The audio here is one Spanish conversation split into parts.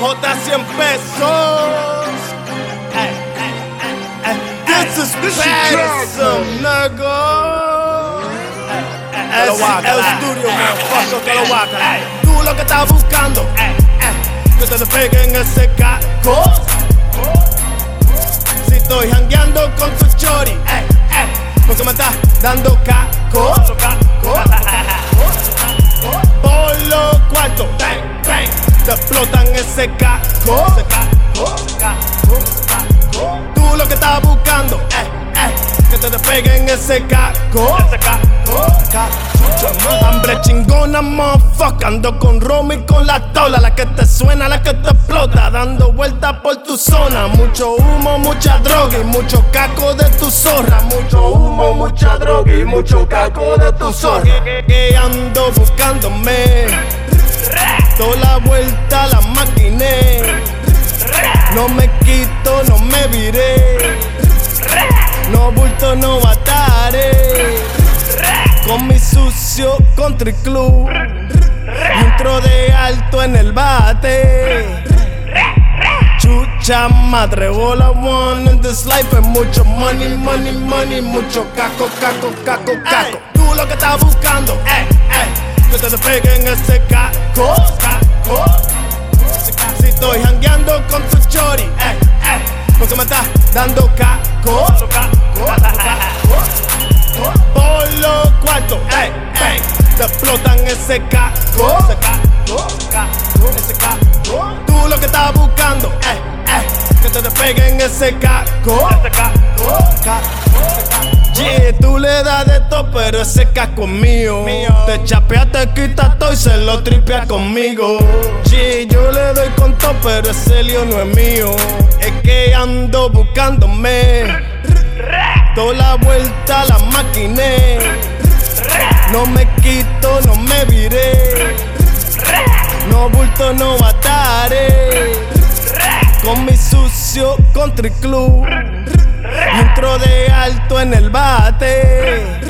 J 100 pesos. Ey, ey, ey. This is Patterson, nigga. Te lo Es voy a el Ey, motherfucker, te lo voy a calar. ey. Tú lo que estás buscando, que te despeguen ese caco. Si estoy jangueando con su chori, porque me estás dando caco. Explotan ese caco. Tú lo que estás buscando, eh, eh, que te despeguen ese caco. Hambre chingona, motherfucker. Ando con Romy y con la tola. La que te suena, la que te explota. Dando vueltas por tu zona. Mucho humo, mucha droga y mucho caco de tu zorra. Mucho humo, mucha droga y mucho caco de tu zorra. Que ando buscándome. La vuelta la maquiné. No me quito, no me viré. No bulto, no bataré. Con mi sucio country club. Y un tro de alto en el bate. Chucha madre, all I want in this life es mucho money, money, money, mucho caco, caco, caco, caco. Tú lo que estás buscando, ey, ey, que te despeguen ese caco, caco. Si estoy jangueando con tu chori, ey, ey, porque me estás dando caco. Por los cuartos, ey, ey, te explotan ese caco. Ese caco. Tú lo que estás buscando, ey, ey, que te despeguen ese caco. Yeah, tú le das de todo, pero ese casco es mío. Te chapea, te quita todo y se lo tripea conmigo. Yeah, yo le doy con todo, pero ese lío no es mío. Es que ando buscándome. Toda la vuelta la maquiné. No me quito, no me viré. No bulto, no bataré. Con mi sucio country club. Y un tro de alto en el bate.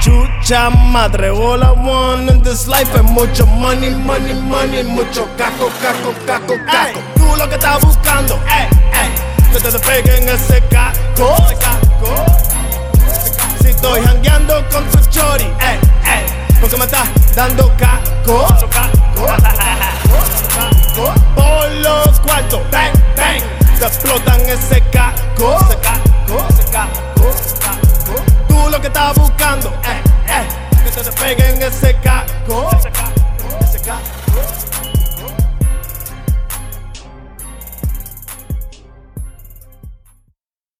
Chucha madre, all I want in this life es mucho money, money, money, mucho caco, caco, caco, caco. Tú lo que estás buscando, ey, ey, que te despeguen ese caco. Si estoy jangueando con tu chori, ey, ey, porque me estás dando caco. Por los cuartos, bang, bang, te explotan ese caco. Eh, eh, que te despeguen ese caco. Ese caco.